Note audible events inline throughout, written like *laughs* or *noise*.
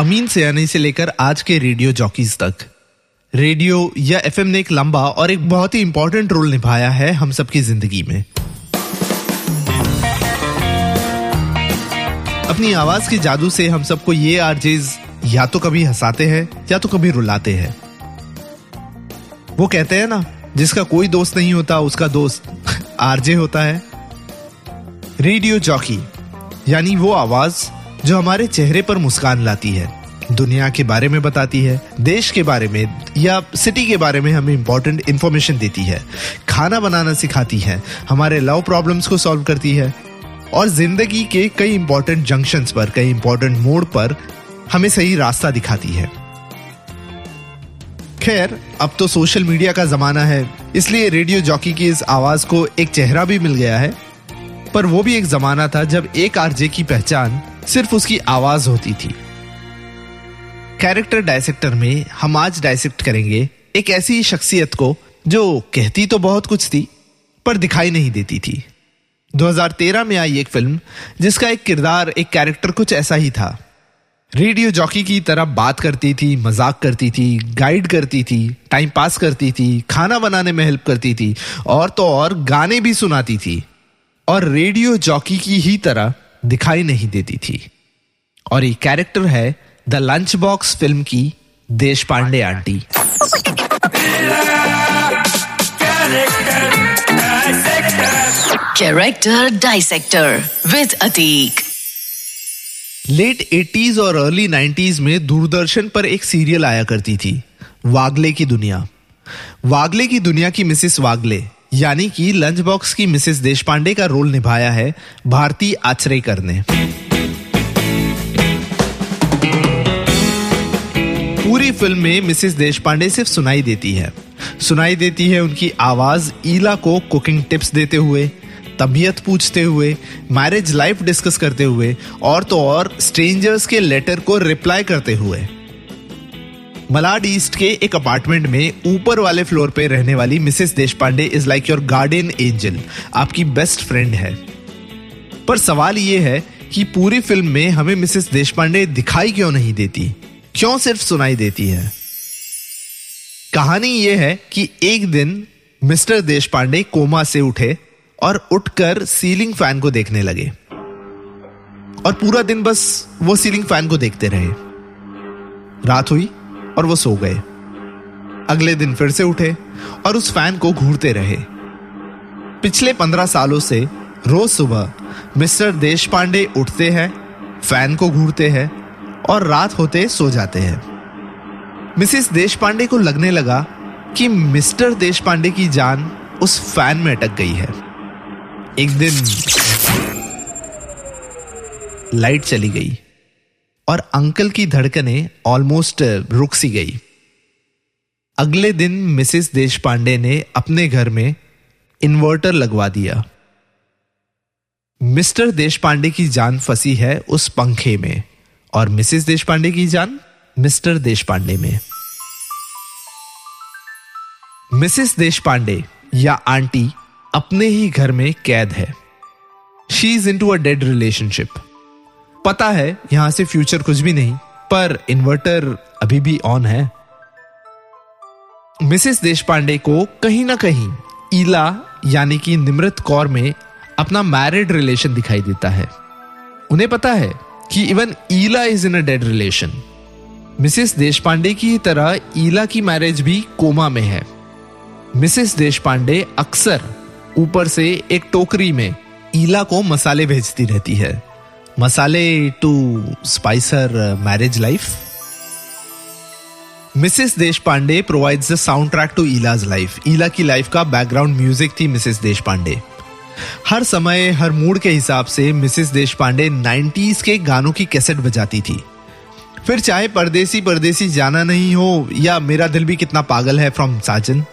अमीन सयानी से लेकर आज के रेडियो जॉकीज तक। रेडियो या एफएम ने एक लंबा और एक बहुत ही इंपॉर्टेंट रोल निभाया है हम सबकी ज़िंदगी में। अपनी आवाज़ के जादू से हम सबको ये आरजेज या तो कभी हंसाते हैं, या तो कभी रुलाते हैं। वो कहते हैं ना, जिसका कोई दोस्त नहीं होता, उसका दोस्त *laughs* आरजे होता है। रेडियो जॉकी, यानी वो आवाज़ जो हमारे चेहरे पर मुस्कान लाती है। दुनिया के बारे में बताती है, देश के बारे में, या सिटी के बारे में हमें इंपॉर्टेंट इंफॉर्मेशन देती है। खाना बनाना सिखाती है, हमारे लव प्रॉब्लम्स को सॉल्व करती है। और ज़िंदगी के कई इंपॉर्टेंट जंक्शंस पर, कई इंपॉर्टेंट मोड पर हमें सही रास्ता दिखाती है। खैर, अब तो सोशल मीडिया का जमाना है, इसलिए रेडियो जॉकी की इस आवाज़ को एक चेहरा भी मिल गया है। पर वो भी एक जमाना था जब एक आरजे की पहचान सिर्फ़ उसकी आवाज़ होती थी। कैरेक्टर डायसेक्टर में हम आज डायसेक्ट करेंगे एक ऐसी शख्सियत को जो कहती तो बहुत कुछ थी, पर दिखाई नहीं देती थी। 2013 में आई एक फ़िल्म जिसका एक किरदार, एक कैरेक्टर कुछ ऐसा ही था। रेडियो जॉकी की तरह बात करती थी, मज़ाक करती थी गाइड करती थी टाइम पास करती थी, खाना बनाने में हेल्प करती थी, और तो और गाने भी सुनाती थी। और रेडियो जॉकी की ही तरह दिखाई नहीं देती थी। और ये कैरेक्टर है द लंच बॉक्स फ़िल्म की Deshpande aunty. Character dissector with Ateeq late 80s और अर्ली 90s में दूरदर्शन पर एक सीरियल आया करती थी वागले की दुनिया। वागले की दुनिया की मिसिस वागले। यानी कि लंच बॉक्स की मिसिस देशपांडे का रोल निभाया है भारती आचरेकर ने। पूरी फ़िल्म में मिसिस देशपांडे सिर्फ़ सुनाई देती है। सुनाई देती है उनकी आवाज़ ईला को कुकिंग टिप्स देते हुए, तबीयत पूछते हुए मैरिज लाइफ डिस्कस करते हुए, और तो और स्ट्रेंजर्स के लेटर को रिप्लाई करते हुए। मलाड ईस्ट के एक अपार्टमेंट में ऊपर वाले फ्लोर पे रहने वाली Mrs Deshpande is like your guardian angel आपकी बेस्ट फ्रेंड है। पर सवाल यह है कि पूरी फ़िल्म में हमें मिसेस देशपांडे दिखाई क्यों नहीं देती? क्यों सिर्फ़ सुनाई देती है? कहानी यह है कि एक दिन मिस्टर देशपांडे कोमा से उठे और उठकर सीलिंग फ़ैन को देखने लगे। और पूरा दिन बस वो सीलिंग फ़ैन को देखते रहे। रात हुई। और वो सो गए। अगले दिन फिर से उठे और उस फ़ैन को घूरते रहे। पिछले पंद्रह सालों से रोज सुबह मिस्टर देश पांडे उठते हैं, फ़ैन को घूरते हैं और रात होते सो जाते हैं। मिसिस देश पांडे को लगने लगा कि मिस्टर देश पांडे की जान उस फ़ैन में अटक गई है। एक दिन लाइट चली गई। और अंकल की धड़कने ऑलमोस्ट रुक सी गई। अगले दिन मिसेस देश पांडे ने अपने घर में इन्वर्टर लगवा दिया। मिस्टर देश पांडे की जान फंसी है उस पंखे में, और मिसेस देश पांडे की जान मिस्टर देश पांडे में। मिसेस देश पांडे या आंटी अपने ही घर में कैद है। She is into a dead relationship पता है, यहाँ से फ्यूचर कुछ भी नहीं, पर इन्वर्टर अभी भी ऑन है। मिसेस देश पांडे को कहीं ना कहीं ईला, यानी कि निमृत कौर में अपना मैरिड रिलेशन दिखाई देता है। उन्हें पता है कि even Ila is in a dead relation Mrs Deshpande की तरह ईला की मैरिज भी कोमा में है। मिसेस देश पांडे अक्सर ऊपर से एक टोकरी में ईला को मसाले भेजती रहती है। मसाले to spicer marriage life Mrs Deshpande provides the soundtrack to Ila's life Ila की लाइफ का बैकग्राउंड म्यूज़िक थी मिसेस देश पांडे हर समय, हर मूड के हिसाब से मिसेस देश पांडे 90s के गानों की कैसेट बजाती थी। फिर चाहे परदेसी परदेसी जाना नहीं हो, या मेरा दिल भी कितना पागल है from Sajan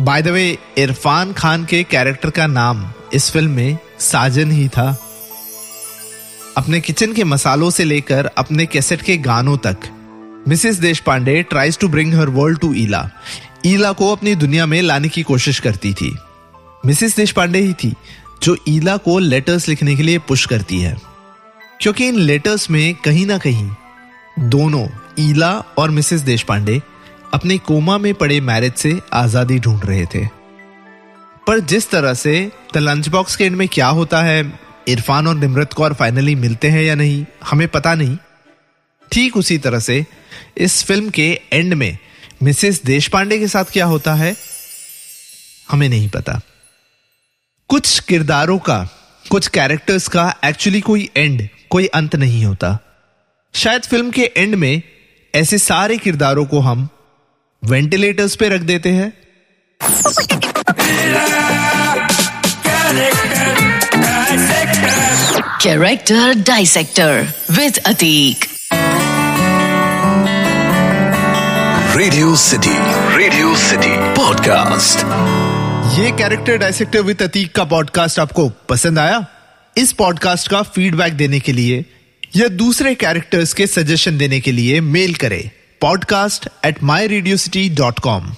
by the way Irfan Khan के कैरेक्टर का नाम इस फ़िल्म में साजन ही था। अपने किचन के मसालों से लेकर अपने कैसेट के गानों तक। Mrs Deshpande tries to bring her world to Ila Ila को अपनी दुनिया में लाने की कोशिश करती थी। मिसेस देश पांडे ही थी, जो ईला को लेटर्स लिखने के लिए पुश करती है। क्योंकि इन लेटर्स में कहीं ना कहीं दोनों ईला और मिसेस देश पांडे अपने कोमा में पड़े मैरिज से आज़ादी ढूंढ रहे थे। पर जिस तरह से द लंच बॉक्स के एंड में क्या होता है इरफान और निमरत कौर फाइनली मिलते हैं या नहीं, हमें पता नहीं। ठीक उसी तरह से इस फ़िल्म के एंड में मिसेस देश पांडे के साथ क्या होता है, हमें नहीं पता। कुछ किरदारों का, कुछ कैरेक्टर्स का एक्चुअली कोई एंड कोई अंत नहीं होता। शायद फ़िल्म के एंड में ऐसे सारे किरदारों को हम वेंटिलेटर्स पे रख देते हैं। Character Dissector with Atik. Radio city radio city podcast ये कैरेक्टर डायसेक्टर विद अतीक का पॉडकास्ट आपको पसंद आया? इस पॉडकास्ट का फीडबैक देने के लिए या दूसरे कैरेक्टर्स के सजेशन देने के लिए मेल करें podcast at my radio city dot com